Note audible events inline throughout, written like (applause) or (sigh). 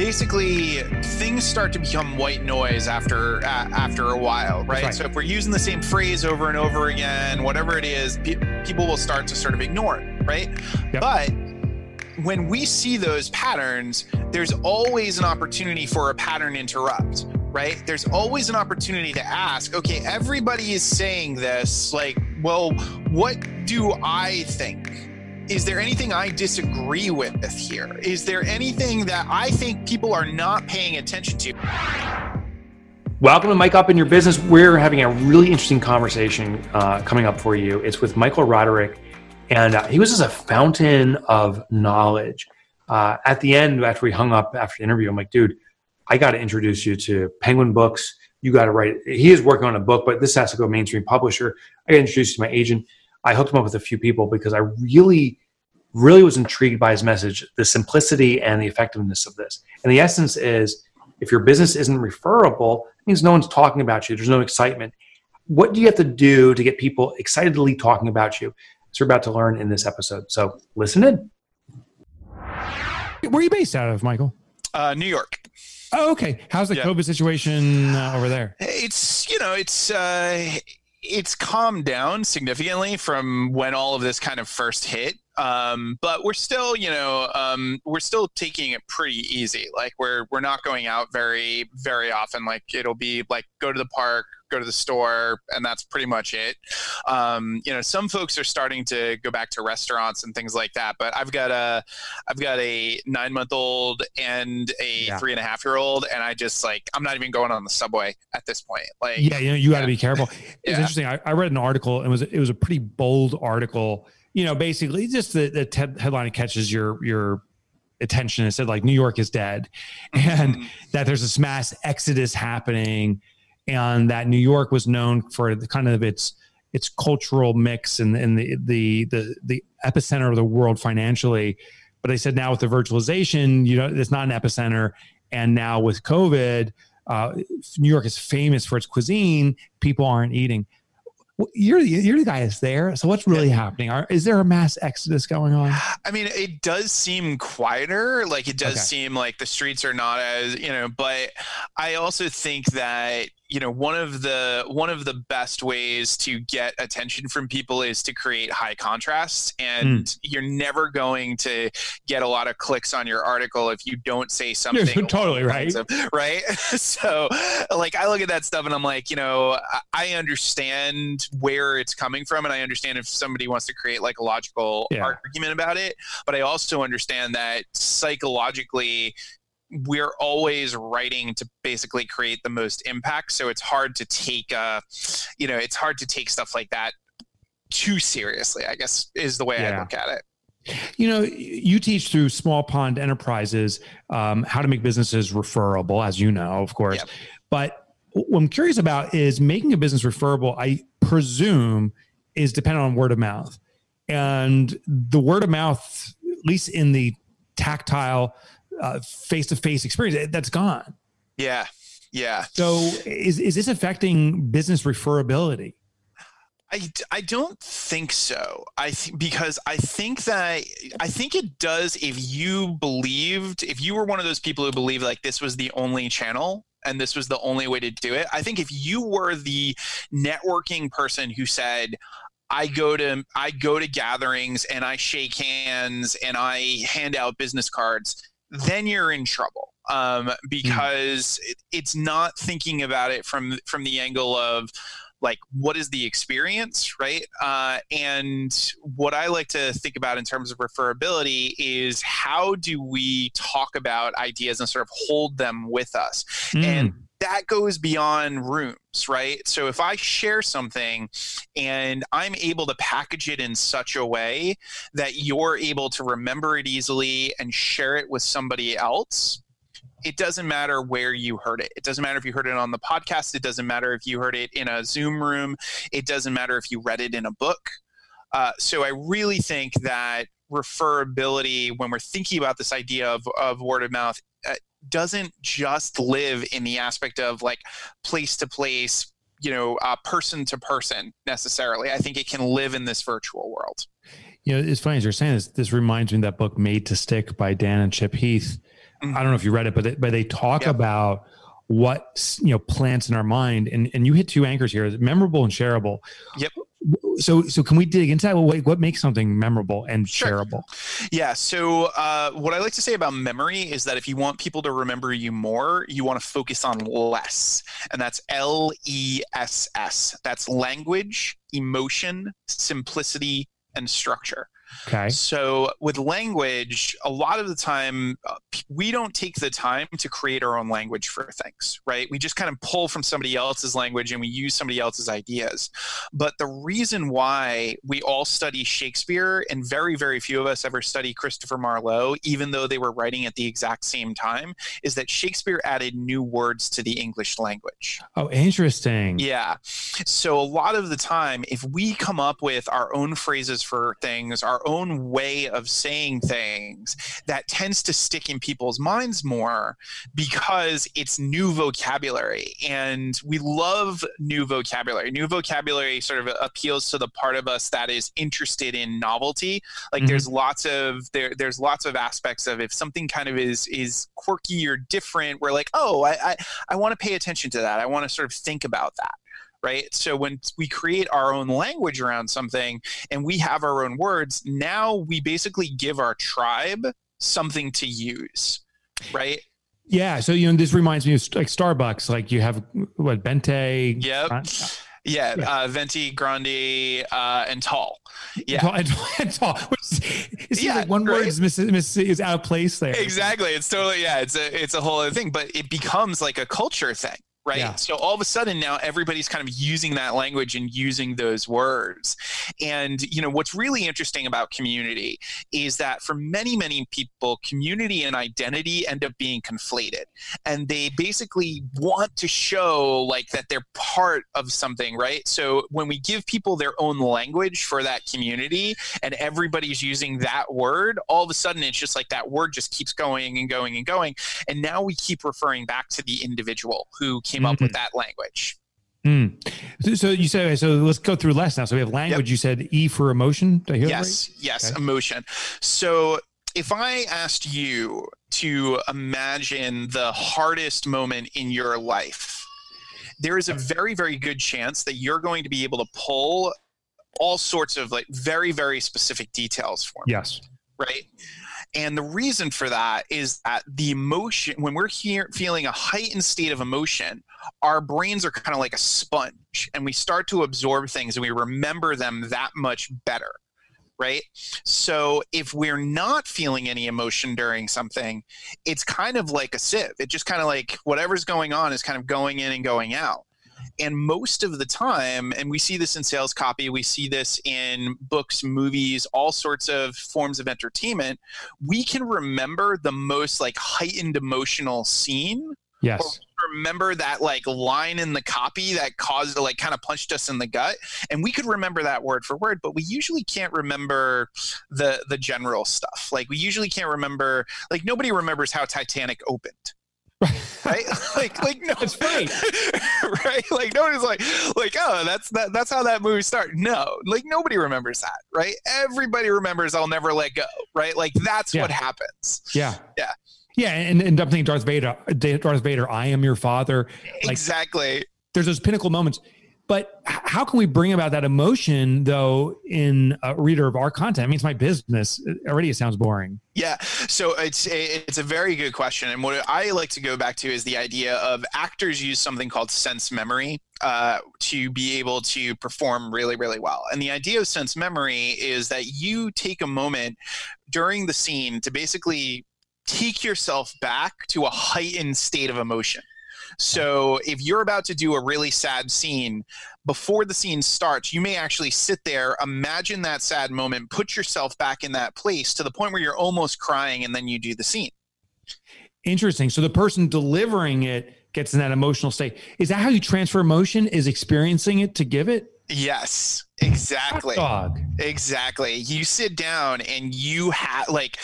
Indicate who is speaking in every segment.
Speaker 1: basically things start to become white noise after uh, after a while, right?
Speaker 2: right.
Speaker 1: So if we're using the same phrase over and over again, whatever it is, pe- people will start to sort of ignore it, right?
Speaker 2: Yep.
Speaker 1: But when we see those patterns, there's always an opportunity for a pattern interrupt, right? There's always an opportunity to ask, okay, everybody is saying this, like, well, what do I think? Is there anything I disagree with here? Is there anything that I think people are not paying attention to?
Speaker 2: Welcome to Mike Up in Your Business. We're having a really interesting conversation uh, coming up for you. It's with Michael Roderick, and uh, he was just a fountain of knowledge. Uh, at the end, after we hung up after the interview, I'm like, dude, I got to introduce you to Penguin Books. You got to write. He is working on a book, but this has to go mainstream publisher. I to you to my agent. I hooked him up with a few people because I really, really was intrigued by his message, the simplicity and the effectiveness of this. And the essence is if your business isn't referable, it means no one's talking about you. There's no excitement. What do you have to do to get people excitedly talking about you? So we're about to learn in this episode. So listen in.
Speaker 3: Where are you based out of, Michael?
Speaker 1: Uh, New York.
Speaker 3: Oh, okay. How's the
Speaker 1: Yeah.
Speaker 3: COVID situation uh, over there?
Speaker 1: It's you know it's uh, it's calmed down significantly from when all of this kind of first hit. Um, but we're still you know um, we're still taking it pretty easy. Like we're we're not going out very very often. Like it'll be like go to the park, go to the store, and that's pretty much it. Um, you know, some folks are starting to go back to restaurants and things like that. But I've got a I've got a nine month old and a
Speaker 3: Yeah.
Speaker 1: three and a half year old, and I just like I'm not even going on the subway at this point. Like,
Speaker 3: Yeah, you know, you got to
Speaker 1: Yeah.
Speaker 3: be careful. (laughs) It's
Speaker 1: Yeah.
Speaker 3: interesting. I, I read an article. It was it was a pretty bold article. You know, basically, just the, the te- headline catches your your attention. It said like New York is dead, (laughs) and
Speaker 1: Mhm.
Speaker 3: that there's this mass exodus happening, and that New York was known for the kind of its its cultural mix and, and the, the the the epicenter of the world financially. But they said now with the virtualization, you know, it's not an epicenter, and now with COVID, uh, New York is famous for its cuisine. People aren't eating. You're the, you're the guy that's there. So what's really happening? Are, is there a mass exodus going on?
Speaker 1: I mean, it does seem quieter. Like it does
Speaker 3: Okay.
Speaker 1: seem like the streets are not as you know. But I also think that you know one of the one of the best ways to get attention from people is to create high contrast, and hmm. you're never going to get a lot of clicks on your article if you don't say something along (laughs)
Speaker 3: totally right.
Speaker 1: of- right. (laughs) so, like, I look at that stuff and I'm like, you know, I- I understand where it's coming from, and I understand if somebody wants to create like a logical
Speaker 3: Yeah.
Speaker 1: argument about it but I also understand that psychologically we're always writing to basically create the most impact so it's hard to take uh you know it's hard to take stuff like that too seriously i guess is the way i look at it
Speaker 3: You know, you teach through small pond enterprises um, how to make businesses referable, as you know, of course.
Speaker 1: Yep.
Speaker 3: But what I'm curious about is making a business referable. I presume is dependent on word of mouth, and the word of mouth, at least in the tactile, face to face experience, eh, that's gone.
Speaker 1: yeah yeah
Speaker 3: So, is is this affecting business referability?
Speaker 1: I, I don't think so. I th- because I think that I think it does if you believed if you were one of those people who believed like this was the only channel and this was the only way to do it. I think if you were the networking person who said I go to I go to gatherings and I shake hands and I hand out business cards, then you're in trouble. Um, because it, it's not thinking about it from from the angle of like what is the experience right? Uh, and what i like to think about in terms of referability is how do we talk about ideas and sort of hold them with us? And that goes beyond rooms right so if i share something and i'm able to package it in such a way that you're able to remember it easily and share it with somebody else it doesn't matter where you heard it. It doesn't matter if you heard it on the podcast. It doesn't matter if you heard it in a Zoom room. It doesn't matter if you read it in a book. Uh, so I really think that referability, when we're thinking about this idea of, of word of mouth, doesn't just live in the aspect of like place to place, you know, uh, person to person necessarily. I think it can live in this virtual world.
Speaker 3: You know, it's funny as you're saying this. This reminds me of that book "Made to Stick" by Dan and Chip Heath. I don't know if you read it, but they, but they talk
Speaker 1: Yep.
Speaker 3: about what you know plants in our mind, and and you hit two anchors here: memorable and shareable.
Speaker 1: Yep.
Speaker 3: So so can we dig into that? What what makes something memorable and
Speaker 1: Sure.
Speaker 3: shareable?
Speaker 1: Yeah. So, uh, what I like to say about memory is that if you want people to remember you more, you want to focus on less. And that's L E S S. That's language, emotion, simplicity, and structure.
Speaker 3: Okay.
Speaker 1: So, with language, a lot of the time, uh, we don't take the time to create our own language for things, right? We just kind of pull from somebody else's language and we use somebody else's ideas. But the reason why we all study Shakespeare and very, very few of us ever study Christopher Marlowe, even though they were writing at the exact same time, is that Shakespeare added new words to the English language.
Speaker 3: Oh, interesting.
Speaker 1: Yeah. So a lot of the time, if we come up with our own phrases for things, our own way of saying things, that tends to stick in people's minds more because it's new vocabulary. And we love new vocabulary. New vocabulary sort of appeals to the part of us that is interested in novelty. Like
Speaker 3: Mhm.
Speaker 1: there's lots of there there's lots of aspects of if something kind of is is quirky or different, we're like, oh, I I, I want to pay attention to that. I want to sort of think about that right? So when we create our own language around something and we have our own words, now we basically give our tribe something to use, right?
Speaker 3: Yeah. So you know, this reminds me of like Starbucks. Like you have what Bente.
Speaker 1: Yep.
Speaker 3: uh,
Speaker 1: Yeah,
Speaker 3: Yeah.
Speaker 1: Uh, venti, grande, uh, and tall. Yeah.
Speaker 3: tall- and tall- and tall, which is- it seems
Speaker 1: Yeah,
Speaker 3: like one
Speaker 1: right?
Speaker 3: word is, miss, miss, is out of place there.
Speaker 1: Exactly. It's totally yeah. It's a it's a whole other thing, but it becomes like a culture thing, right?
Speaker 3: Yeah.
Speaker 1: So all of a sudden now everybody's kind of using that language and using those words. And you know what's really interesting about community is that for many many people, community and identity end up being conflated, and they basically want to show like that they're part of something, right? So when we give people their own language for that community, and everybody's using that word, all of a sudden it's just like that word just keeps going and going and going. And now we keep referring back to the individual who came up with that language.
Speaker 3: Hmm. So, you said so. Let's go through less now. So we have language. You said E for emotion. Did I hear that
Speaker 1: Yes, yes,
Speaker 3: Okay.
Speaker 1: emotion. So if I asked you to imagine the hardest moment in your life, there is a very, very good chance that you're going to be able to pull all sorts of like very, very specific details for me.
Speaker 3: Yes.
Speaker 1: right? And the reason for that is that the emotion, when we're here feeling a heightened state of emotion, our brains are kind of like a sponge and we start to absorb things and we remember them that much better, right? So if we're not feeling any emotion during something, it's kind of like a sieve. It just kind of like whatever's going on is kind of going in and going out. And most of the time, and we see this in sales copy, we see this in books, movies, all sorts of forms of entertainment, we can remember the most like heightened emotional scene.
Speaker 3: Yes.
Speaker 1: remember that like line in the copy that caused like kind of punched us in the gut. And we could remember that word for word but we usually can't remember the the general stuff. Like we usually can't remember like nobody remembers how titanic opened (laughs) right (laughs) like like no
Speaker 3: That's right. (laughs)
Speaker 1: right like nobody's like like oh that's that that's how that movie started no like nobody remembers that right everybody remembers i'll never let go right like that's
Speaker 3: Yeah.
Speaker 1: what happens
Speaker 3: Yeah.
Speaker 1: Yeah.
Speaker 3: Yeah. And, and I'm thinking Darth Vader, Darth Vader, I am your father. Like-
Speaker 1: exactly
Speaker 3: There's those pinnacle moments. But how can we bring about that emotion though in a reader of our content? I mean, it's my business. Already it sounds boring.
Speaker 1: Yeah, so it's a, it's a very good question, and what I like to go back to is the idea of actors use something called sense memory uh, to be able to perform really, really well. And the idea of sense memory is that you take a moment during the scene to basically take yourself back to a heightened state of emotion. So if you're about to do a really sad scene, before the scene starts, you may actually sit there, imagine that sad moment, put yourself back in that place to the point where you're almost crying, and then you do the scene.
Speaker 3: Interesting. So the person delivering it gets in that emotional state. Is that how you transfer emotion? Is experiencing it to give it?
Speaker 1: Yes, exactly. Exactly. You sit down and you have like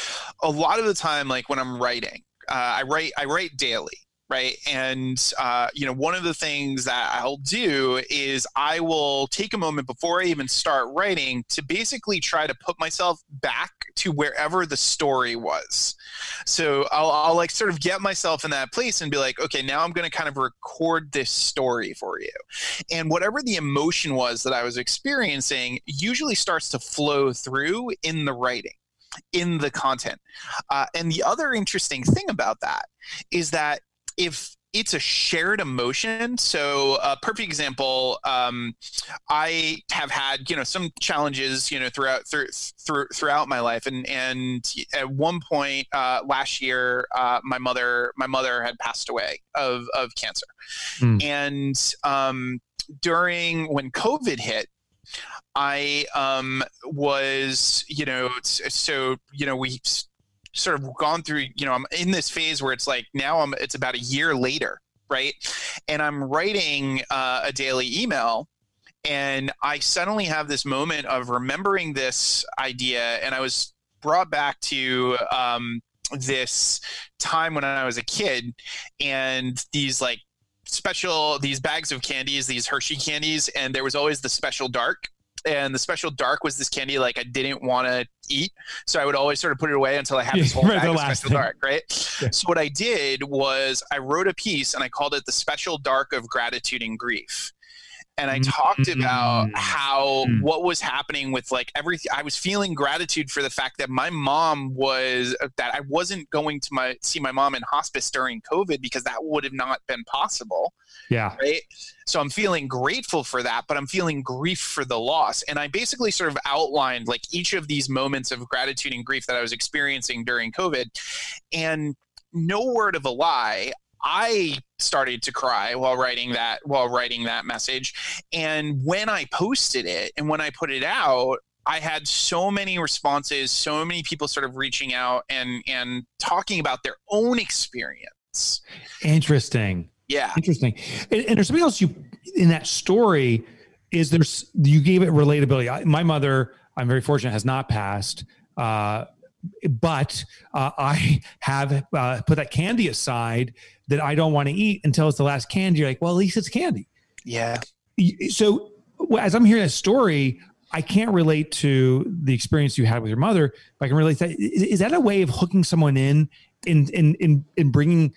Speaker 1: a lot of the time, like when I'm writing, uh, I write I write daily. Right? And uh, you know, one of the things that I'll do is I will take a moment before I even start writing to basically try to put myself back to wherever the story was. So I'll, I'll like sort of get myself in that place and be like, okay, now I'm going to kind of record this story for you, and whatever the emotion was that I was experiencing usually starts to flow through in the writing in the content. Uh, and the other interesting thing about that is that if it's a shared emotion. So a perfect example, um, I have had you know some challenges you know throughout through, through throughout my life, and and at one point uh, last year, uh, my mother my mother had passed away of of cancer, mm. and um, during when COVID hit, I um, was, you know, so you know, we sort of gone through, you know, I'm in this phase where it's like now I'm, it's about a year later, right? And I'm writing uh, a daily email and I suddenly have this moment of remembering this idea and I was brought back to um, this time when I was a kid and these like special these bags of candies these hershey candies and there was always the special dark and the special dark was this candy like I didn't want to eat, so I would always sort of put it away until I had this (laughs) whole right, bag of special thing. dark, right? (laughs) Yeah. So what I did was I wrote a piece and I called it the special dark of gratitude and grief and I talked about mm. how mm. what was happening with like everything. I was feeling gratitude for the fact that my mom was uh, that I wasn't going to my see my mom in hospice during COVID because that would have not been possible.
Speaker 3: Yeah.
Speaker 1: Right. So I'm feeling grateful for that, but I'm feeling grief for the loss. And I basically sort of outlined like each of these moments of gratitude and grief that I was experiencing during COVID. And no word of a lie, I started to cry while writing that while writing that message. And when I posted it and when I put it out, I had so many responses, so many people sort of reaching out and and talking about their own experience.
Speaker 3: Interesting.
Speaker 1: Yeah.
Speaker 3: Interesting. And, and there's something else you in that story is there's you gave it relatability. I, my mother, I'm very fortunate, has not passed. Uh, but uh, I have uh, put that candy aside that I don't want to eat until it's the last candy. You're like, well, at least it's candy.
Speaker 1: Yeah.
Speaker 3: So as I'm hearing a story, I can't relate to the experience you had with your mother. But I can relate to that. Is that a way of hooking someone in, in, in, in, in bringing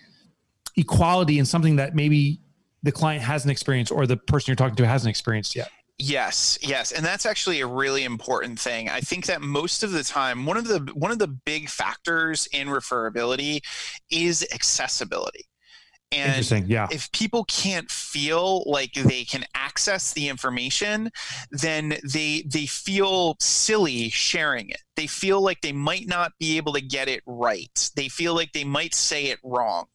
Speaker 3: equality in something that maybe the client hasn't experienced or the person you're talking to hasn't experienced yet?
Speaker 1: Yes, yes, and that's actually a really important thing. I think that most of the time, one of the one of the big factors in referability is accessibility. And
Speaker 3: Interesting. Yeah.
Speaker 1: if people can't feel like they can access the information, then they they feel silly sharing it. They feel like they might not be able to get it right. They feel like they might say it wrong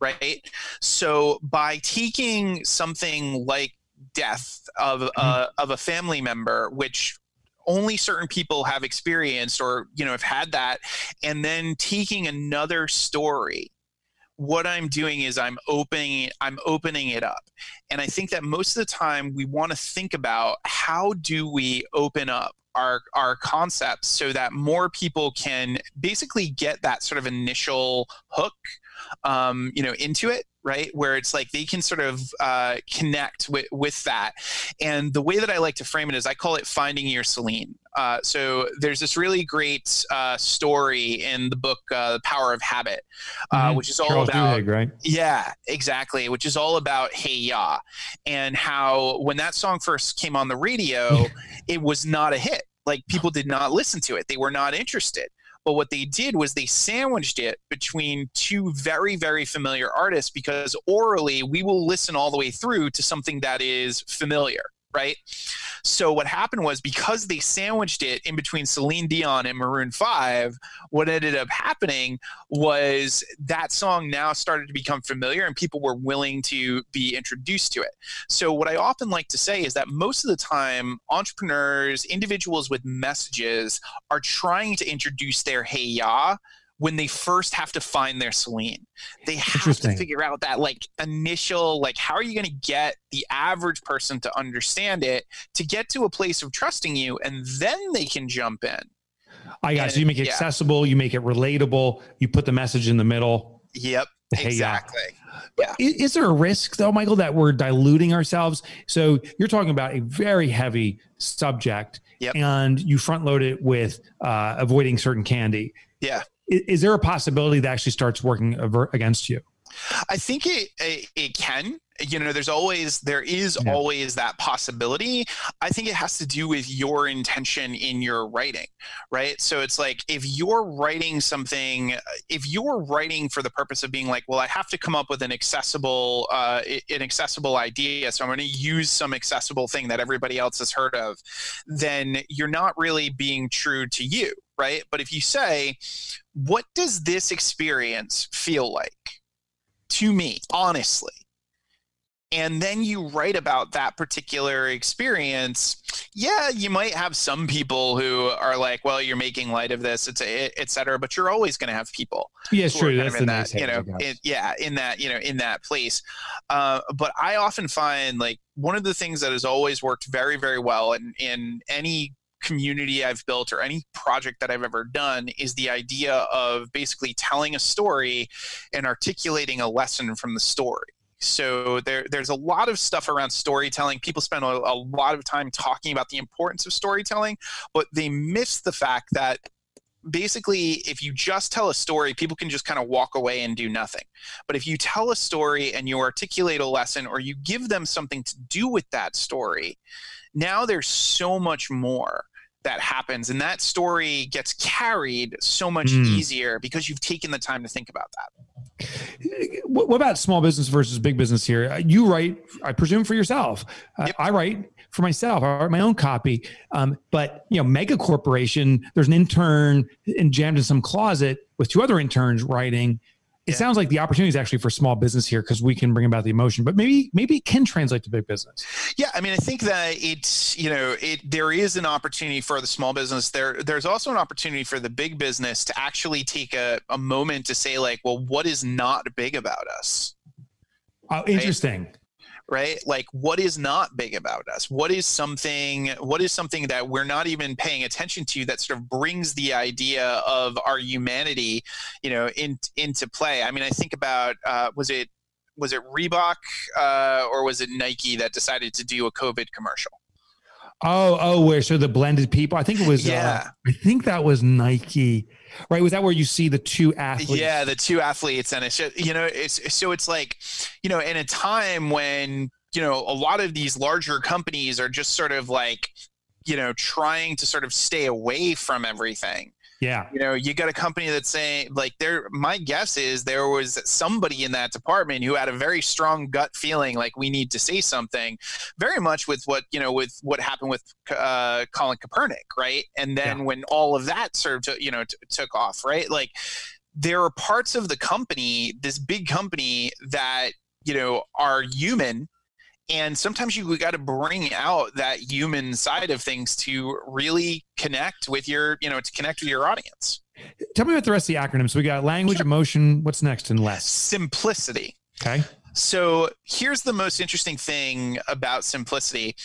Speaker 1: right? So by taking something like death of mm-hmm. uh, of a family member, which only certain people have experienced or you know have had that, and then taking another story what I'm doing is I'm opening I'm opening it up. And I think that most of the time we want to think about how do we open up our our concepts so that more people can basically get that sort of initial hook um, you know into it right? Where it's like they can sort of uh, connect with, with that. And the way that i like to frame it is i call it finding your celine uh, so there's this really great uh, story in the book uh, the power of habit uh, mm-hmm. which is all Charles about
Speaker 3: Duhigg, right
Speaker 1: yeah exactly which is all about hey ya and how when that song first came on the radio (laughs) it was not a hit like people did not listen to it they were not interested but what they did was they sandwiched it between two very, very familiar artists because aurally we will listen all the way through to something that is familiar right? So what happened was because they sandwiched it in between Celine Dion and Maroon 5, what ended up happening was that song now started to become familiar and people were willing to be introduced to it. So what I often like to say is that most of the time entrepreneurs, individuals with messages are trying to introduce their hey ya when they first have to find their Celine. They have to figure out that like initial, like, how are you going to get the average person to understand it to get to a place of trusting you and then they can jump in.
Speaker 3: I got so you make it yeah. accessible, you make it relatable, you put the message in the middle.
Speaker 1: Yep. Exactly. Yeah.
Speaker 3: Is, is there a risk though, Michael, that we're diluting ourselves? So you're talking about a very heavy subject,
Speaker 1: Yep.
Speaker 3: and you front load it with uh, avoiding certain candy.
Speaker 1: Yeah.
Speaker 3: Is, is there a possibility that actually starts working against you?
Speaker 1: I think it, it it can. You know, there's always there is
Speaker 3: Yeah.
Speaker 1: always that possibility. I think it has to do with your intention in your writing, right? So it's like if you're writing something, if you're writing for the purpose of being like, well, I have to come up with an accessible uh, an accessible idea, so I'm going to use some accessible thing that everybody else has heard of, then you're not really being true to you, right? But if you say, what does this experience feel like? to me, honestly. And then you write about that particular experience. Yeah, you might have some people who are like, "Well, you're making light of this, it's et cetera." But you're always going to have people
Speaker 3: Yeah, it's true. That's the
Speaker 1: in that, you know,
Speaker 3: naysayers, I guess.
Speaker 1: in, yeah, in that, you know, in that place. Uh, but I often find like one of the things that has always worked very, very well in in any community I've built or any project that I've ever done is the idea of basically telling a story and articulating a lesson from the story. So there, there's a lot of stuff around storytelling. People spend a, a lot of time talking about the importance of storytelling, but they miss the fact that basically if you just tell a story people can just kind of walk away and do nothing but if you tell a story and you articulate a lesson or you give them something to do with that story now there's so much more that happens and that story gets carried so much
Speaker 3: Mm.
Speaker 1: easier because you've taken the time to think about that
Speaker 3: What, about small business versus big business here? Uh, You write, I presume, for yourself. Uh,
Speaker 1: Yep.
Speaker 3: I write for myself. I write my own copy. Um, but you know, mega corporation, there's an intern in, jammed in some closet with two other interns writing. It
Speaker 1: Yeah.
Speaker 3: sounds like the opportunity is actually for small business here because we can bring about the emotion. But maybe maybe it can translate to big business.
Speaker 1: Yeah, I mean, I think that it's you know it there is an opportunity for the small business. There there's also an opportunity for the big business to actually take a, a moment to say like, well, what is not big about us?
Speaker 3: Oh, interesting.
Speaker 1: right like what is not big about us what is something what is something that we're not even paying attention to that sort of brings the idea of our humanity you know in, into play i mean i think about uh, was it was it reebok uh, or was it nike that decided to do a covid commercial
Speaker 3: Oh, oh, where so the blended people? I think it was.
Speaker 1: Yeah.
Speaker 3: Uh, I think that was Nike, right? Was that where you see the two athletes?
Speaker 1: Yeah, the two athletes, and it's just, you know, it's so it's like, you know, in a time when you know a lot of these larger companies are just sort of like, you know, trying to sort of stay away from everything.
Speaker 3: Yeah.
Speaker 1: You know, you got a company that's saying like there. My guess is there was somebody in that department who had a very strong gut feeling like we need to say something, very much with what you know with what happened with uh, Colin Kaepernick, right? And then
Speaker 3: Yeah.
Speaker 1: when all of that sort of you know t- took off, right? Like there are parts of the company, this big company that you know are human and sometimes you got to bring out that human side of things to really connect with your you know to connect with your audience
Speaker 3: Tell me about the rest of the acronyms. We got language, emotion. What's next and less?
Speaker 1: simplicity
Speaker 3: Okay.
Speaker 1: so here's the most interesting thing about simplicity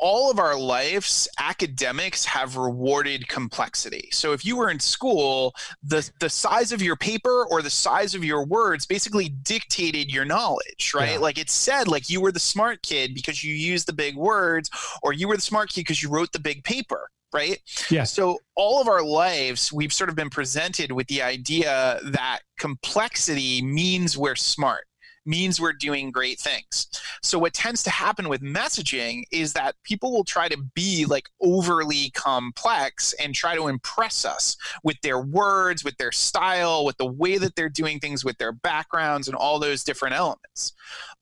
Speaker 1: all of our lives academics have rewarded complexity so if you were in school the the size of your paper or the size of your words basically dictated your knowledge right
Speaker 3: Yeah.
Speaker 1: like it said like you were the smart kid because you used the big words or you were the smart kid because you wrote the big paper right
Speaker 3: Yeah.
Speaker 1: so all of our lives we've sort of been presented with the idea that complexity means we're smart means we're doing great things. So what tends to happen with messaging is that people will try to be like overly complex and try to impress us with their words with their style with the way that they're doing things with their backgrounds and all those different elements.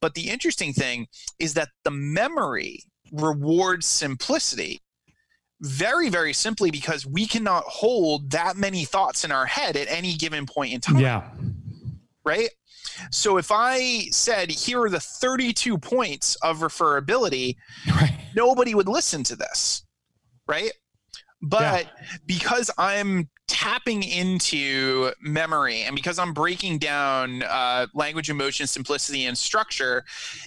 Speaker 1: But the interesting thing is that the memory rewards simplicity very very simply because we cannot hold that many thoughts in our head at any given point in time.
Speaker 3: Yeah.
Speaker 1: right so if i said here are the 32 points of referability
Speaker 3: Right.
Speaker 1: nobody would listen to this right but because i'm tapping into memory and because i'm breaking down uh, language emotion simplicity and structure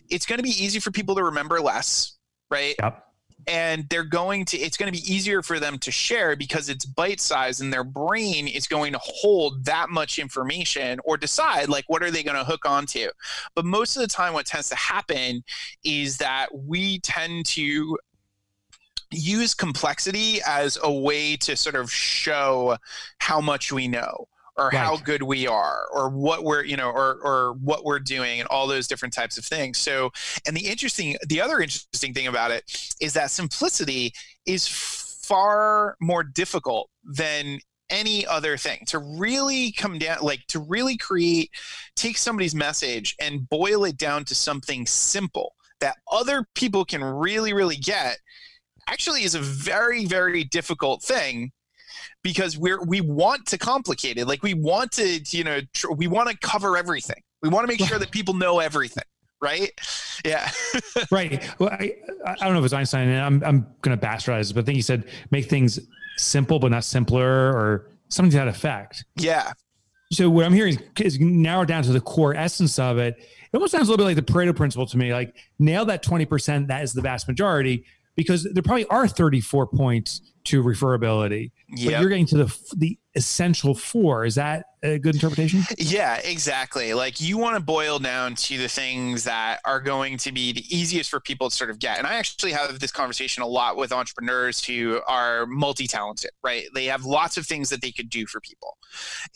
Speaker 1: it's going to be easy for people to remember less right
Speaker 3: Yep.
Speaker 1: And they're going to it's going to be easier for them to share because it's bite size and their brain is going to hold that much information or decide like what are they going to hook onto. But most of the time what tends to happen is that we tend to use complexity as a way to sort of show how much we know or right. how good we are or what we're you know or or what we're doing and all those different types of things so and the interesting the other interesting thing about it is that simplicity is far more difficult than any other thing to really come down like to really create take somebody's message and boil it down to something simple that other people can really really get actually is a very very difficult thing because we're we want to complicate it. Like we want to, you know, tr- we want to cover everything. We want to make sure that people know everything. Right? Yeah. (laughs)
Speaker 3: right. Well, I, I don't know if it's Einstein, and I'm I'm going to bastardize, but I think he said make things simple but not simpler, or something to that effect.
Speaker 1: Yeah.
Speaker 3: So what I'm hearing is, is narrow down to the core essence of it. It almost sounds a little bit like the Pareto principle to me. Like nail that 20%, that is the vast majority, because there probably are 34 points to referability. Yep. But you're getting to the the essential four. Is that a good interpretation? (laughs)
Speaker 1: Yeah, exactly. Like you want to boil down to the things that are going to be the easiest for people to sort of get. And I actually have this conversation a lot with entrepreneurs who are multi-talented, right? They have lots of things that they could do for people.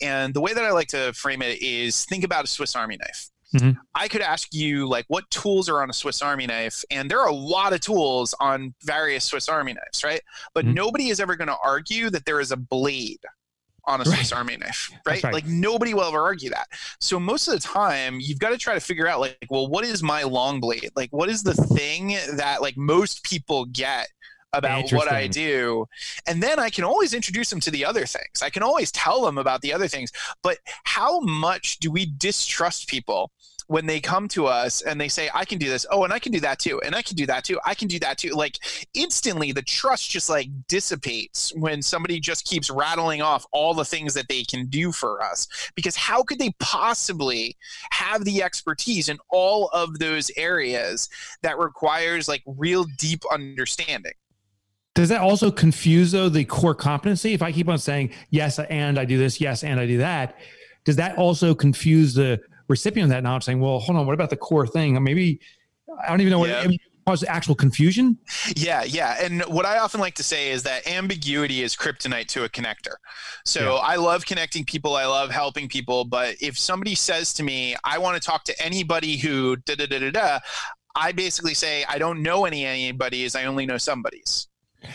Speaker 1: And the way that I like to frame it is think about a Swiss Army knife Mm-hmm. I could ask you like what tools are on a Swiss Army knife, and there are a lot of tools on various Swiss Army knives, right? But mm-hmm. nobody is ever going to argue that there is a blade on a Swiss right. Army knife, right? right? Like nobody will ever argue that. So most of the time, you've got to try to figure out like, well, what is my long blade? Like, what is the thing that like most people get about what I do. And then I can always introduce them to the other things. I can always tell them about the other things. But how much do we distrust people when they come to us and they say, I can do this. Oh, and I can do that too. And I can do that too. I can do that too. Like instantly the trust just like dissipates when somebody just keeps rattling off all the things that they can do for us. Because how could they possibly have the expertise in all of those areas that requires like real deep understanding?
Speaker 3: Does that also confuse though the core competency? If I keep on saying yes and I do this, yes and I do that, does that also confuse the recipient of that knowledge saying, well, hold on, what about the core thing? Maybe I don't even know what yeah. it, cause actual confusion.
Speaker 1: Yeah, yeah. And what I often like to say is that ambiguity is kryptonite to a connector. So yeah. I love connecting people, I love helping people, but if somebody says to me, I want to talk to anybody who da da da da da, I basically say I don't know any anybody's, I only know somebody's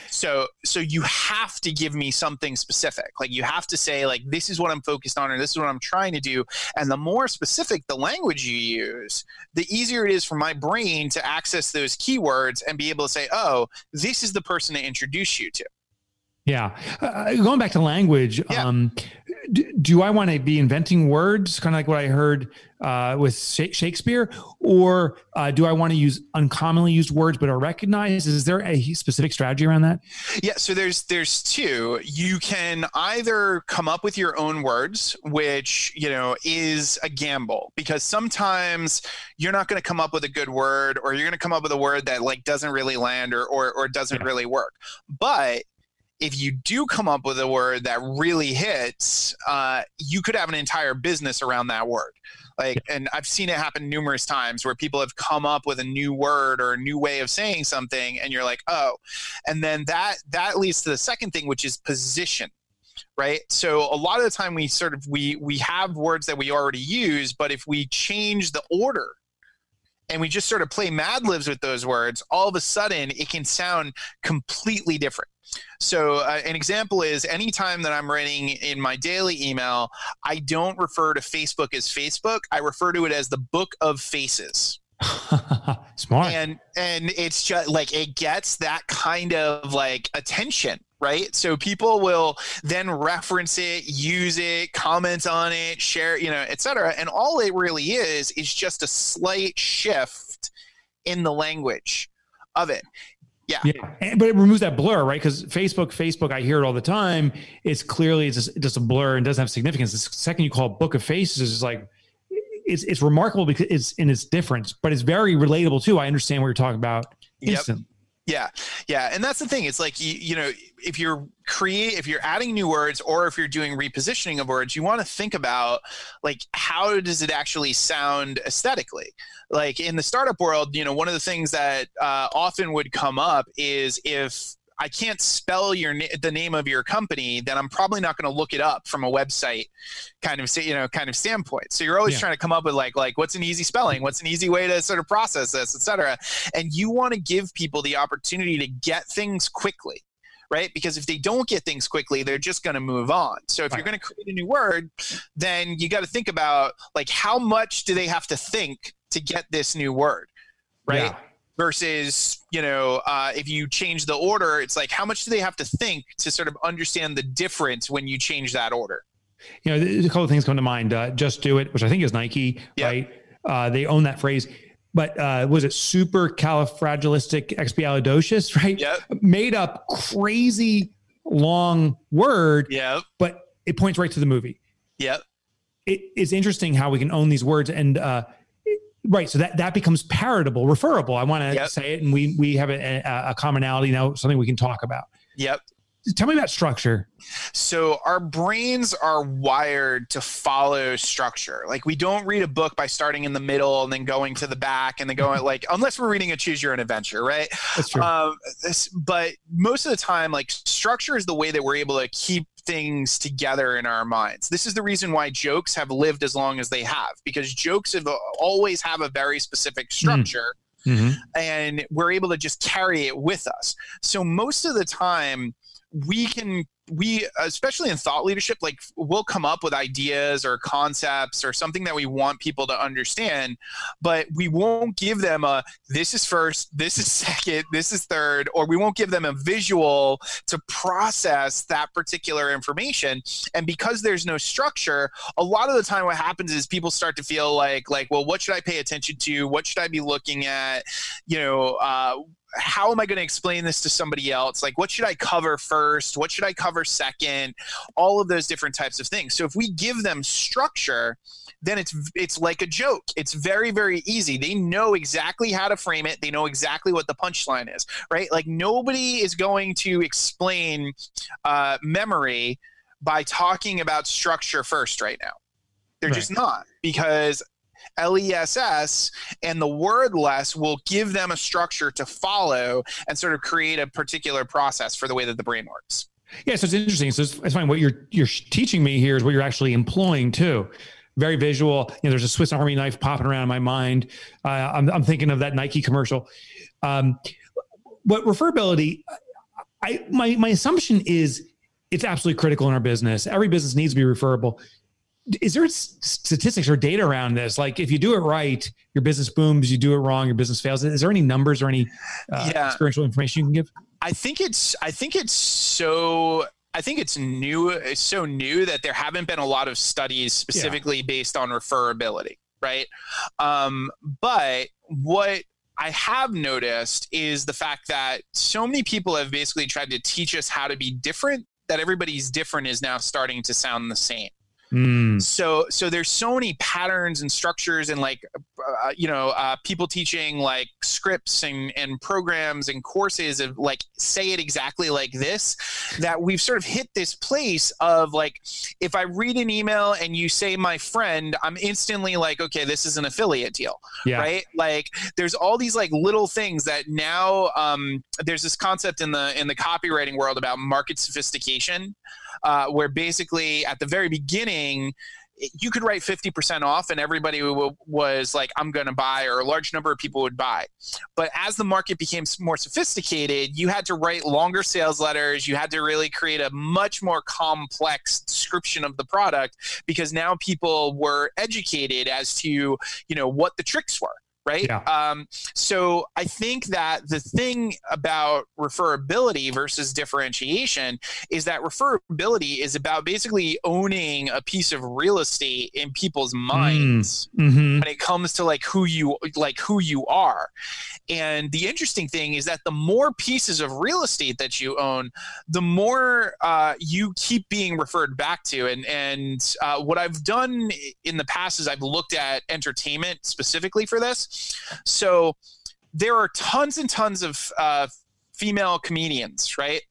Speaker 1: so so you have to give me something specific like you have to say like this is what i'm focused on or this is what i'm trying to do and the more specific the language you use the easier it is for my brain to access those keywords and be able to say oh this is the person to introduce you to
Speaker 3: yeah. Uh, going back to language, yeah. um, do, do, I want to be inventing words, kind of like what I heard uh, with Shakespeare, or uh, do I want to use uncommonly used words but are recognized? Is there a specific strategy around that?
Speaker 1: Yeah. So there's there's two. You can either come up with your own words, which you know is a gamble because sometimes you're not going to come up with a good word, or you're going to come up with a word that like doesn't really land or or, or doesn't yeah. really work. But if you do come up with a word that really hits, uh, you could have an entire business around that word. Like, and I've seen it happen numerous times where people have come up with a new word or a new way of saying something, and you're like, oh, and then that that leads to the second thing, which is position right so a lot of the time we sort of we we have words that we already use but if we change the order and we just sort of play mad libs with those words all of a sudden it can sound completely different so, uh, an example is anytime that I'm writing in my daily email, I don't refer to Facebook as Facebook. I refer to it as the book of faces. (laughs)
Speaker 3: Smart.
Speaker 1: And and it's just like it gets that kind of like attention, right? So people will then reference it, use it, comment on it, share, you know, etc. And all it really is is just a slight shift in the language of it. Yeah.
Speaker 3: Yeah. But it removes that blur, right? Because Facebook, Facebook, I hear it all the time. It's clearly it's just, just, a blur and doesn't have significance. The second you call it Book of Faces is like it's it's remarkable because it's in its difference, but it's very relatable too. I understand what you're talking about instantly.
Speaker 1: Yep. Yeah, yeah, and that's the thing. It's like you, you know, if you're create, if you're adding new words, or if you're doing repositioning of words, you want to think about like how does it actually sound aesthetically. Like in the startup world, you know, one of the things that uh, often would come up is if I can't spell your the name of your company, then I'm probably not going to look it up from a website kind of you know kind of standpoint. So you're always yeah. trying to come up with like like what's an easy spelling, what's an easy way to sort of process this, etc. And you want to give people the opportunity to get things quickly right? Because if they don't get things quickly, they're just going to move on. So if right. you're going to create a new word, then you got to think about like how much do they have to think to get this new word, right? Yeah versus you know uh, if you change the order it's like how much do they have to think to sort of understand the difference when you change that order?
Speaker 3: You know a couple of things come to mind uh, just do it which i think is nike yep. right? Uh, they own that phrase but uh, was it super califragilistic expialidocious, (laughs) right?
Speaker 1: Yep.
Speaker 3: made up crazy long word
Speaker 1: yeah
Speaker 3: but it points right to the movie.
Speaker 1: Yep.
Speaker 3: It is interesting how we can own these words and uh, Right. So that, that becomes palatable, referable. I want to yep. say it. And we, we have a, a, commonality now, something we can talk about.
Speaker 1: Yep.
Speaker 3: Tell me about structure.
Speaker 1: So our brains are wired to follow structure. Like we don't read a book by starting in the middle and then going to the back and then going (laughs) like unless we're reading a choose your own adventure, right?
Speaker 3: That's true. Um,
Speaker 1: this, but most of the time, like structure is the way that we're able to keep things together in our minds. This is the reason why jokes have lived as long as they have, because jokes have always have a very specific mm-hmm. structure. Mm-hmm. And we're able to just carry it with us. So, most of the time, we can we especially in thought leadership like we'll come up with ideas or concepts or something that we want people to understand but we won't give them a this is first this is (laughs) second this is third or we won't give them a visual to process that particular information. And because there's no structure a lot of the time what happens is people start to feel like like well what should i pay attention to? What should i be looking at? You know uh, how am I going to explain this to somebody else? Like, what should I cover first? What should I cover second? All of those different types of things. So if we give them structure, then it's it's like a joke. It's very very easy. They know exactly how to frame it. They know exactly what the punchline is, right? Like nobody is going to explain uh, memory by talking about structure first right now. They're right. just not because LESS and the word less will give them a structure to follow and sort of create a particular process for the way that the brain works.
Speaker 3: Yeah, so it's interesting. So it's, it's fine. What you're you're teaching me here is what you're actually employing too. Very visual. You know, there's a Swiss Army knife popping around in my mind. Uh, I'm, I'm thinking of that Nike commercial. Um, what referability? I my my assumption is it's absolutely critical in our business. Every business needs to be referable is there statistics or data around this? Like, if you do it right, your business booms. You do it wrong, your business fails. Is there any numbers or any uh, yeah. experiential information you can give?
Speaker 1: I think it's. I think it's so. I think it's new. It's so new that there haven't been a lot of studies specifically yeah. based on referability, right? Um, but what I have noticed is the fact that so many people have basically tried to teach us how to be different that everybody's different is now starting to sound the same. Mm. So so there's so many patterns and structures and like uh, you know uh, people teaching like scripts and and programs and courses of like say it exactly like this that we've sort of hit this place of like if I read an email and you say my friend I'm instantly like okay this is an affiliate deal yeah. right like there's all these like little things that now um, there's this concept in the in the copywriting world about market sophistication uh, where basically at the very beginning you could write 50% off and everybody was like i'm going to buy or a large number of people would buy. But as the market became more sophisticated you had to write longer sales letters. You had to really create a much more complex description of the product because now people were educated as to you know what the tricks were right? Yeah. Um, so I think that the thing about referability versus differentiation is that referability is about basically owning a piece of real estate in people's mm. minds mm. mm-hmm. when it comes to like who you like who you are. And the interesting thing is that the more pieces of real estate that you own, the more uh, you keep being referred back to. And and uh, what I've done in the past is I've looked at entertainment specifically for this. So there are tons and tons of uh, female comedians, right?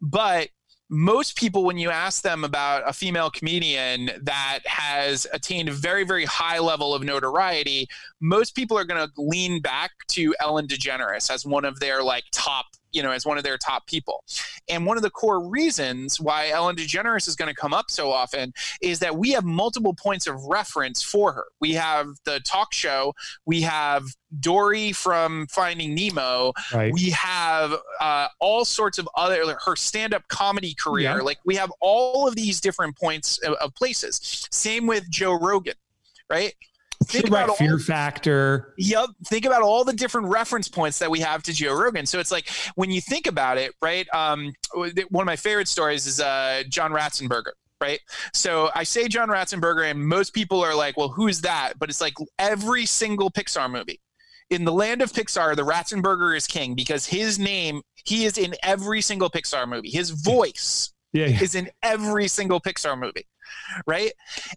Speaker 1: But most people, when you ask them about a female comedian that has attained a very, very high level of notoriety, most people are going to lean back to Ellen DeGeneres as one of their like top you know, as one of their top people. And one of the core reasons why Ellen DeGeneres is going to come up so often is that we have multiple points of reference for her. We have the talk show, we have Dory from Finding Nemo, right. we have uh, all sorts of other her stand-up comedy career. Yeah. Like we have all of these different points of, of places. Same with Joe Rogan, right?
Speaker 3: Think about fear all, factor.
Speaker 1: Yep. Think about all the different reference points that we have to Joe Rogan. So it's like when you think about it, right? Um, one of my favorite stories is uh, John Ratzenberger. Right. So I say John Ratzenberger, and most people are like, well, who's that? But it's like every single Pixar movie. In the land of Pixar, the Ratzenberger is king because his name, he is in every single Pixar movie. His voice yeah, yeah. is in every single Pixar movie (laughs) right?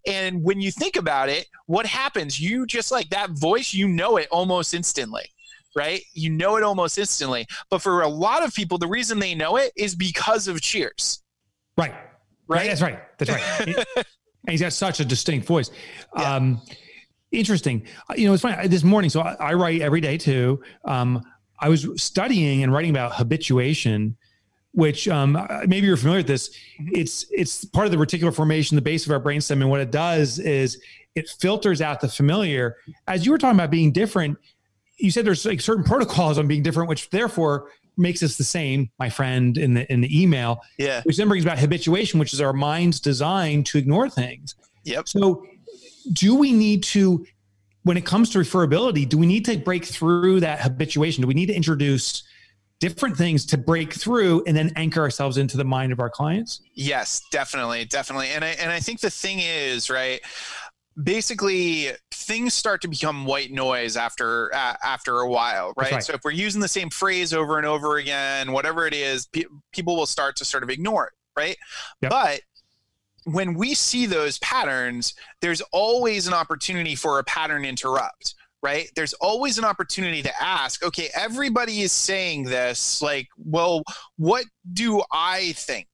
Speaker 1: And when you think about it, what happens? You just like that voice, you know it almost instantly. Right? You know it almost instantly. But for a lot of people, the reason they know it is because of Cheers.
Speaker 3: Right. Right. That's right. That's right. (laughs) and he's got such a distinct voice. Yeah. Um, interesting. You know, it's funny. This morning, so I, I write every day too. Um, I was studying and writing about habituation which um, maybe you're familiar with this. Mm-hmm. It's it's part of the reticular formation, the base of our brainstem, and what it does is it filters out the familiar. As you were talking about being different, you said there's like certain protocols on being different, which therefore makes us the same. My friend in the in the email,
Speaker 1: yeah,
Speaker 3: which then brings about habituation, which is our mind's design to ignore things.
Speaker 1: Yep.
Speaker 3: So, do we need to? When it comes to referability, do we need to break through that habituation? Do we need to introduce different things to break through and then anchor ourselves into the mind of our clients?
Speaker 1: Yes, definitely, definitely. And I and I think the thing is, right, basically things start to become white noise after uh, after a while right? right? so if we're using the same phrase over and over again whatever it is pe- people will start to sort of ignore it right yep. but when we see those patterns there's always an opportunity for a pattern interrupt right? There's always an opportunity to ask, okay, everybody is saying this. Like, well, what do I think?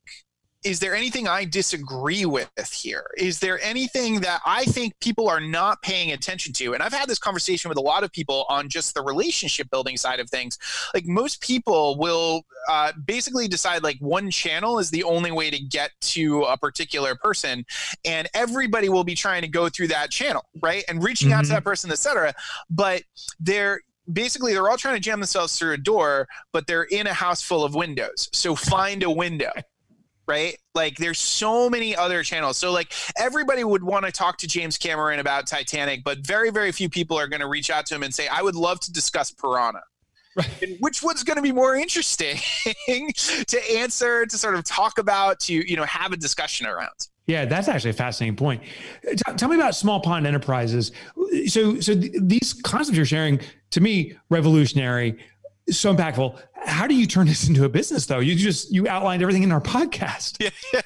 Speaker 1: Is there anything I disagree with here? Is there anything that I think people are not paying attention to? And I've had this conversation with a lot of people on just the relationship building side of things. Like most people will uh, basically decide like one channel is the only way to get to a particular person, and everybody will be trying to go through that channel, right? And reaching mm-hmm. out to mm-hmm. that person, etc. But they're basically they're all trying to jam themselves through a door, but they're in a house full of windows. So find a window right? Like there's so many other channels. So like everybody would want to talk to James Cameron about Titanic, but very very few people are going to reach out to him and say I would love to discuss Piranha. Right. And which one's going to be more interesting (laughs) to answer, to sort of talk about, to you know have a discussion around?
Speaker 3: Yeah, that's actually a fascinating point. Uh, t- tell me about small pond enterprises. So, so th- these concepts you're sharing to me revolutionary so impactful. How do you turn this into a business though? You just you outlined everything in our podcast. (laughs)
Speaker 1: Yeah.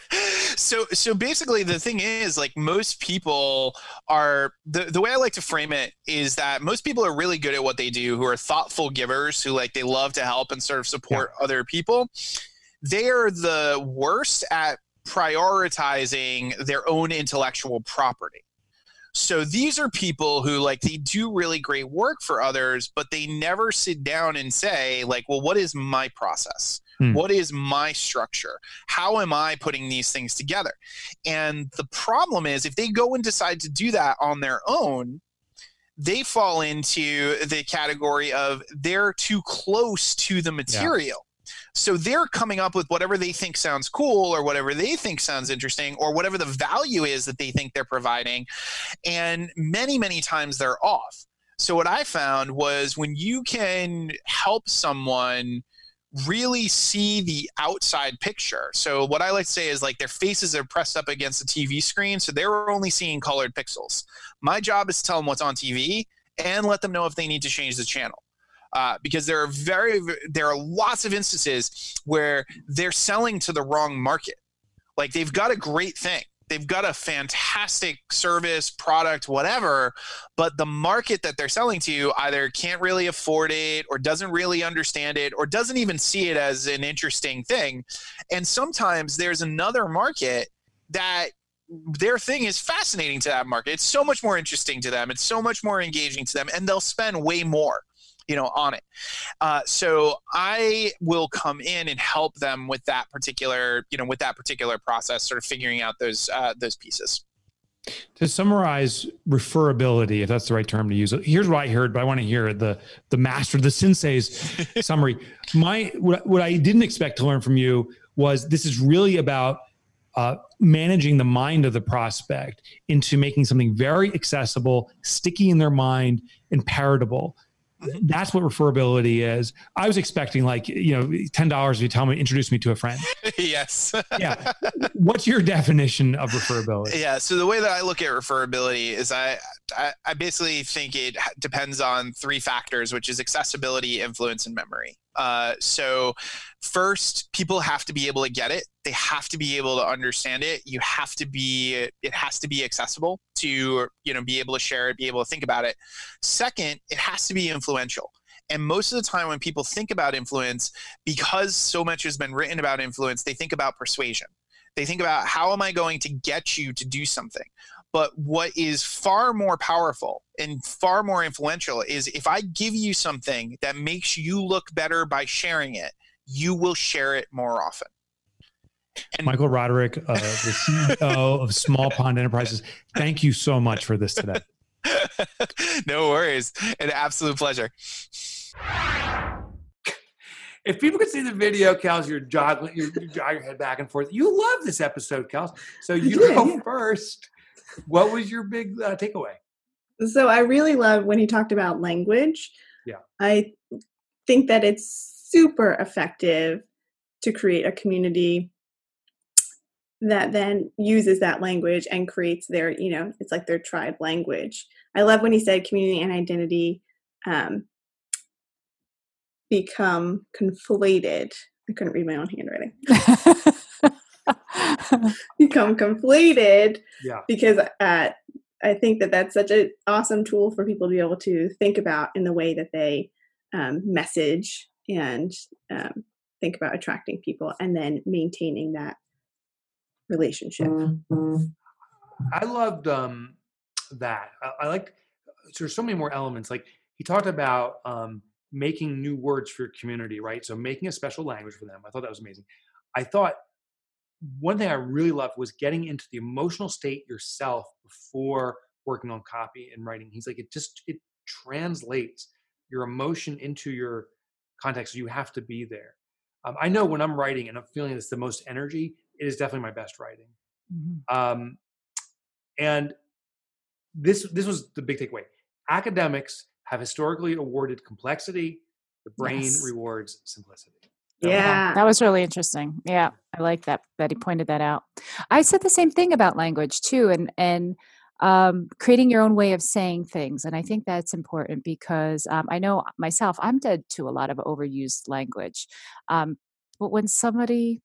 Speaker 1: So so basically the thing is like most people are the the way I like to frame it is that most people are really good at what they do who are thoughtful givers who like they love to help and sort of support yeah. other people. They are the worst at prioritizing their own intellectual property. So these are people who like they do really great work for others, but they never sit down and say like, well, what is my process? Hmm. What is my structure? How am I putting these things together? And the problem is if they go and decide to do that on their own, they fall into the category of they're too close to the material. So they're coming up with whatever they think sounds cool or whatever they think sounds interesting or whatever the value is that they think they're providing. And many, many times they're off. So what I found was when you can help someone really see the outside picture. So what I like to say is like their faces are pressed up against the TV screen, so they're only seeing colored pixels. My job is to tell them what's on TV and let them know if they need to change the channel uh, because there are very there are lots of instances where they're selling to the wrong market. Like they've got a great thing, they've got a fantastic service, product, whatever, but the market that they're selling to either can't really afford it or doesn't really understand it or doesn't even see it as an interesting thing. And sometimes there's another market that their thing is fascinating to that market. It's so much more interesting to them. It's so much more engaging to them, and they'll spend way more, you know, on it. Uh, so I will come in and help them with that particular, you know, with that particular process, sort of figuring out those uh, those pieces.
Speaker 3: To summarize referability, if that's the right term to use, here's what I heard, but I want to hear the the master, the sensei's (laughs) summary. My what, what I didn't expect to learn from you was this is really about uh, managing the mind of the prospect into making something very accessible, sticky in their mind, and palatable. That's what referability is. I was expecting like you know ten dollars if you tell me introduce me to a friend. (laughs)
Speaker 1: yes.
Speaker 3: yeah. What's your definition of referability?
Speaker 1: Yeah. So the way that I look at referability is I I, I basically think it depends on three factors, which is accessibility, influence, and memory. Uh, so first people have to be able to get it. They have to be able to understand it. You have to be it has to be accessible to you know be able to share it be able to think about it. Second it has to be influential. And most of the time when people think about influence because so much has been written about influence they think about persuasion. They think about how am i going to get you to do something but what is far more powerful and far more influential is if I give you something that makes you look better by sharing it, you will share it more often.
Speaker 3: And Michael Roderick, uh, the CEO (laughs) of Small Pond Enterprises, thank you so much for this today. (laughs)
Speaker 1: no worries. An absolute pleasure.
Speaker 2: If people could see the video, Kels, you're jogging, you're, you jog your head back and forth. You love this episode, Kels. So you go first. What was your big uh, takeaway?
Speaker 4: So I really love when he talked about language.
Speaker 2: Yeah.
Speaker 4: I think that it's super effective to create a community that then uses that language and creates their, you know, it's like their tribe language. I love when he said community and identity um, become conflated. I couldn't read my own handwriting. (laughs) (laughs) become conflated
Speaker 2: yeah.
Speaker 4: because uh, I think that that's such an awesome tool for people to be able to think about in the way that they um, message and um, think about attracting people and then maintaining that relationship. Mm-hmm.
Speaker 2: I loved um, that. I, I like there's so many more elements. Like he talked about um, making new words for your community, right? So making a special language for them. I thought that was amazing. I thought one thing I really loved was getting into the emotional state yourself before working on copy and writing. He's like, it just it translates your emotion into your context. So you have to be there. Um, I know when I'm writing and I'm feeling it's the most energy, it is definitely my best writing. Mm-hmm. Um, and this this was the big takeaway. Academics have historically awarded complexity. The brain yes. rewards simplicity.
Speaker 4: Yeah.
Speaker 5: That was really interesting. Yeah. I like that that he pointed that out. I said the same thing about language too and and um, creating your own way of saying things. And I think that's important because um, I know myself, I'm dead to a lot of overused language. Um, but when somebody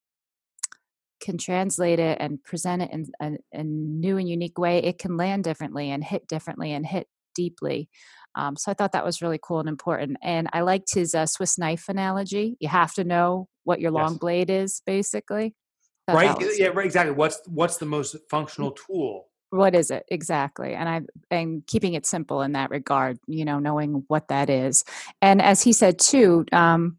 Speaker 5: can translate it and present it in a, a, new and unique way, it can land differently and hit differently and hit deeply. Um, so I thought that was really cool and important. And I liked his uh, Swiss knife analogy. You have to know what your long yes. blade is, basically.
Speaker 2: right. Yeah. Right. Exactly. What's what's the most functional tool?
Speaker 5: What is it exactly? And I and keeping it simple in that regard. You know, knowing what that is. And as he said too, um,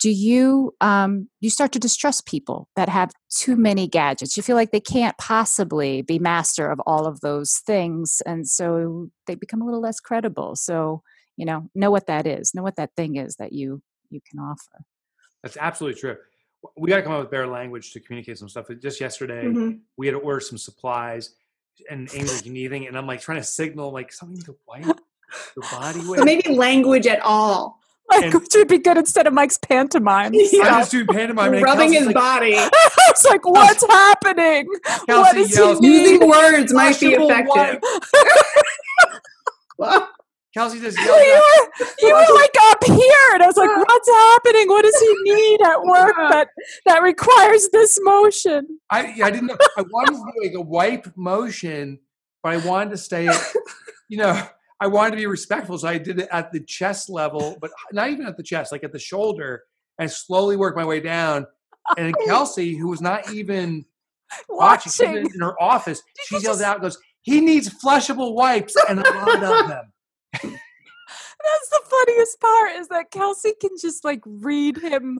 Speaker 5: do you um, you start to distrust people that have too many gadgets you feel like they can't possibly be master of all of those things and so they become a little less credible so you know know what that is know what that thing is that you you can offer
Speaker 2: that's absolutely true we got to come up with better language to communicate some stuff just yesterday mm-hmm. we had to order some supplies and Amy like, you need anything? And I'm like trying to signal like something to wipe your body (laughs) with.
Speaker 4: Maybe language at all. (laughs)
Speaker 5: Like, which would be good instead of Mike's pantomime.
Speaker 2: Yeah. I was doing pantomime.
Speaker 4: Rubbing his like, body. (laughs)
Speaker 5: it's like, what's happening?
Speaker 2: Kelsey what is
Speaker 4: yells, he Using words might be effective. (laughs)
Speaker 3: Kelsey just
Speaker 5: you
Speaker 3: yelled out,
Speaker 5: were, you were like up here, and I was like, "What's happening? What does he need at work that that requires this motion?"
Speaker 3: I, I didn't know. I wanted to do like a wipe motion, but I wanted to stay, you know, I wanted to be respectful. So I did it at the chest level, but not even at the chest, like at the shoulder, and slowly worked my way down. And (laughs) Kelsey, who was not even watching, she was
Speaker 5: Watching.
Speaker 3: in her office, she yells
Speaker 5: just-
Speaker 3: out, goes, he needs flushable wipes and a lot of them. (laughs)
Speaker 5: That's the funniest part is that Kelsey can just like read him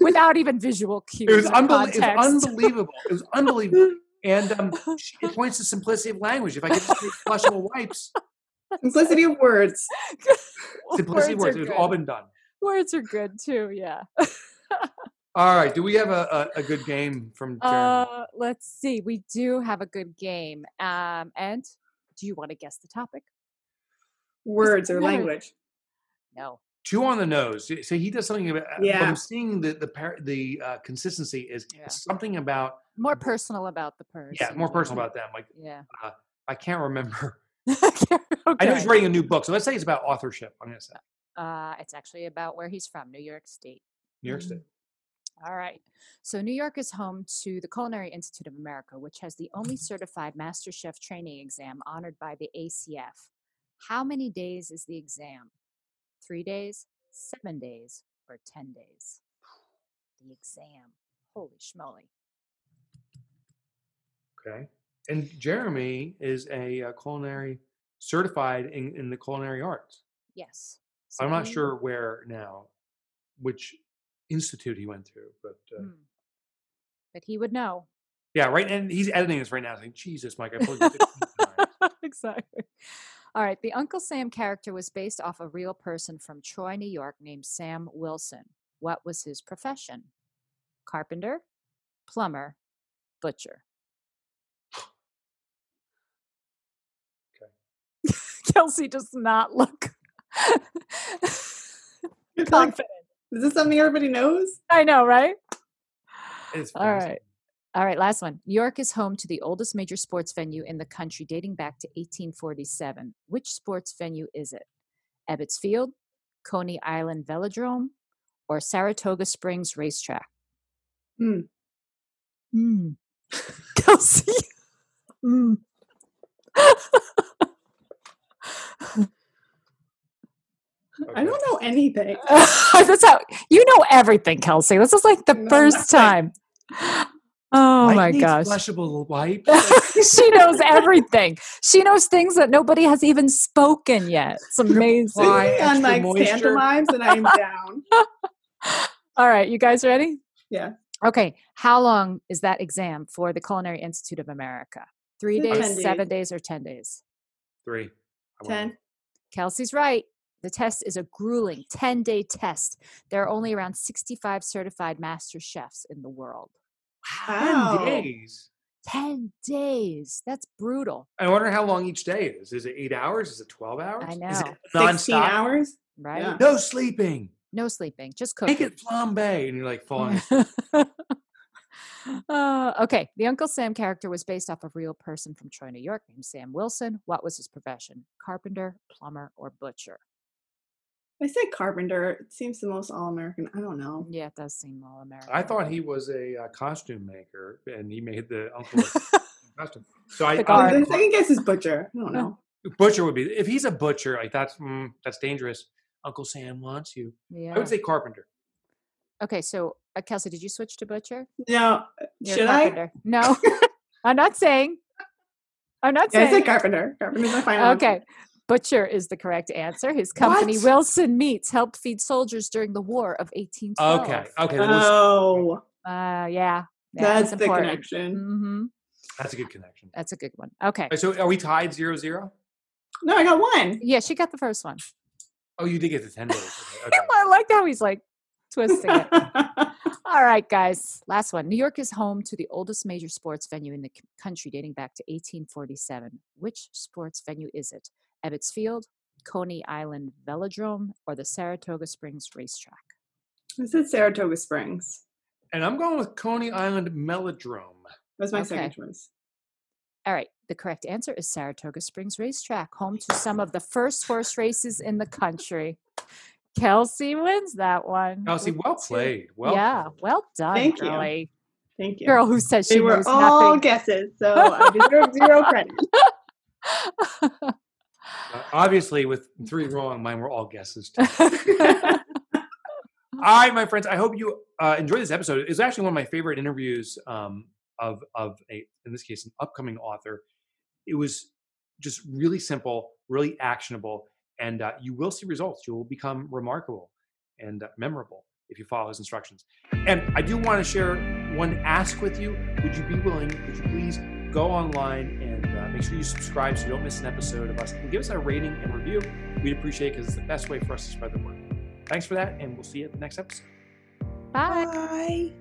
Speaker 5: without even visual cues. (laughs)
Speaker 3: It was,
Speaker 5: or
Speaker 3: unbel- it was unbelievable. It was unbelievable. And um, she- it points to simplicity of language. If I could just make flushable wipes, (laughs)
Speaker 4: Simplicity of words. (laughs)
Speaker 3: simplicity of words,
Speaker 5: are
Speaker 3: it all been done.
Speaker 5: Words are good too. Yeah.
Speaker 3: All right. (laughs) Do we have a, a, a good game from Jeremy?
Speaker 5: Uh, let's see. We do have a good game. Um, and do you want to guess the topic?
Speaker 4: Words or language.
Speaker 5: No.
Speaker 3: Two on the nose. So he does something about.
Speaker 4: Yeah.
Speaker 3: I'm seeing the the par- the uh, consistency is
Speaker 5: Yeah.
Speaker 3: something about
Speaker 5: More personal about the person.
Speaker 3: yeah more personal about them. Like
Speaker 5: Yeah.
Speaker 3: I can't remember. (laughs)
Speaker 5: okay.
Speaker 3: I know he's writing a new book, so let's say it's about authorship. I'm gonna say
Speaker 5: Uh, it's actually about where he's from, New York State.
Speaker 3: New York State.
Speaker 5: All right. So New York is home to the Culinary Institute of America, which has the only certified master chef training exam honored by the ACF. How many days is the exam? Three days, seven days, or 10 days? The exam. Holy schmoly.
Speaker 3: Okay. And Jeremy is a uh, culinary certified in, in the culinary arts.
Speaker 5: Yes.
Speaker 3: I'm not sure where now, which institute he went to, but uh,
Speaker 5: Hmm. But he would know.
Speaker 3: yeah, right. And he's editing this right now, saying, "Jesus, Mike, I told you." (laughs)
Speaker 5: exactly. All right. The Uncle Sam character was based off a real person from Troy, New York, named Sam Wilson. What was his profession? Carpenter, plumber, butcher. Kelsey does not look
Speaker 4: It's (laughs) like,
Speaker 5: confident.
Speaker 4: is this something everybody knows?
Speaker 5: I know, right?
Speaker 3: It's
Speaker 5: All right. All right, last one. York is home to the oldest major sports venue in the country dating back to 1847. Which sports venue is it? Ebbets Field, Coney Island Velodrome, or Saratoga Springs Racetrack?
Speaker 4: Hmm.
Speaker 5: Hmm. (laughs) Kelsey. Hmm. (laughs)
Speaker 4: I don't know anything. (laughs)
Speaker 5: That's how you know everything, Kelsey. This is like the
Speaker 4: No,
Speaker 5: first
Speaker 4: nothing.
Speaker 5: time. Oh
Speaker 3: Mike
Speaker 5: my gosh.
Speaker 3: Flushable wipes. (laughs) (laughs)
Speaker 5: she knows everything. She knows things that nobody has even spoken yet. It's amazing.
Speaker 3: Apply
Speaker 4: on
Speaker 3: extra
Speaker 4: like
Speaker 3: moisture.
Speaker 4: pantomimes and I'm down.
Speaker 5: All right, you guys ready?
Speaker 4: Yeah.
Speaker 5: Okay. How long is that exam for the Culinary Institute of America? Three
Speaker 4: Say
Speaker 5: days, seven
Speaker 4: days.
Speaker 5: days, or 10 days?
Speaker 3: Three. I went
Speaker 4: Ten.
Speaker 3: with-
Speaker 5: Kelsey's right. The test is a grueling 10 day test. There are only around 65 certified master chefs in the world.
Speaker 4: Wow.
Speaker 3: Ten days.
Speaker 5: 10 days. That's brutal,
Speaker 3: I wonder how long each day is. Is it eight hours? Is it twelve hours?
Speaker 5: I
Speaker 3: Is it
Speaker 5: know.
Speaker 4: 16 hours?
Speaker 5: right?
Speaker 4: Yeah.
Speaker 3: No sleeping.
Speaker 5: No sleeping, just
Speaker 3: Make it flambe, and you're like falling. (laughs) asleep.
Speaker 5: uh, okay. The Uncle Sam character was based off a real person from Troy, New York, named Sam Wilson. What was his profession? Carpenter, plumber, or butcher?
Speaker 4: I said carpenter. It seems the most all American. I don't know.
Speaker 5: Yeah, it does seem all American.
Speaker 3: I thought he was a uh, costume maker, and he made the (laughs) uncle costume. So I,
Speaker 5: The guard.
Speaker 4: the second guess is butcher. I don't know. (laughs)
Speaker 3: butcher would be if he's a butcher. Like that's mm, that's dangerous. Uncle Sam wants you.
Speaker 5: Yeah.
Speaker 3: I would say carpenter.
Speaker 5: Okay, so uh, Kelsey, did you switch to butcher?
Speaker 4: No,
Speaker 5: You're
Speaker 4: should I?
Speaker 5: No. (laughs) I'm not saying. I'm not
Speaker 4: Yeah, I
Speaker 5: saying.
Speaker 4: said carpenter. Carpenter's my final. answer.
Speaker 5: Okay. Butcher is the correct answer. His company,
Speaker 3: What?
Speaker 5: Wilson Meats, helped feed soldiers during the War of 1812.
Speaker 3: Okay, okay,
Speaker 4: Oh,
Speaker 5: Uh, yeah. yeah
Speaker 4: that's the
Speaker 5: important.
Speaker 4: connection.
Speaker 5: hmm
Speaker 3: that's a good connection.
Speaker 5: That's a good one. Okay.
Speaker 3: So are we tied zero zero?
Speaker 4: No, I got one.
Speaker 5: Yeah, she got the first one.
Speaker 3: Oh, you did get the ten days. Okay, okay. (laughs)
Speaker 5: I like how he's like twisting it. (laughs) All right, guys. Last one. New York is home to the oldest major sports venue in the country dating back to 1847. Which sports venue is it? Ebbets Field, Coney Island Velodrome, or the Saratoga Springs Racetrack?
Speaker 4: I said Saratoga Springs.
Speaker 3: And I'm going with Coney Island Melodrome.
Speaker 4: That's my
Speaker 5: Okay.
Speaker 4: second choice.
Speaker 5: All right. The correct answer is Saratoga Springs Racetrack, home to some of the first horse races in the country. Kelsey wins that one.
Speaker 3: Kelsey, well played. Well
Speaker 5: yeah,
Speaker 3: played.
Speaker 5: well done,
Speaker 4: Thank you. Thank you.
Speaker 5: Girl who says she
Speaker 4: they were
Speaker 5: knows
Speaker 4: all
Speaker 5: nothing.
Speaker 4: guesses, so I (laughs) deserve zero credit. (laughs)
Speaker 3: Uh, obviously, with three wrong, mine were all guesses. Too. (laughs) All right, my friends. I hope you uh, enjoyed this episode. It's actually one of my favorite interviews um, of of a, in this case, an upcoming author. It was just really simple, really actionable, and uh, you will see results. You will become remarkable and uh, memorable if you follow his instructions. And I do want to share one ask with you. Would you be willing? Would you please go online and make sure you subscribe so you don't miss an episode of us, and give us a rating and review. We'd appreciate it because it's the best way for us to spread the word. Thanks for that, and we'll see you at the next episode.
Speaker 5: Bye.
Speaker 4: Bye.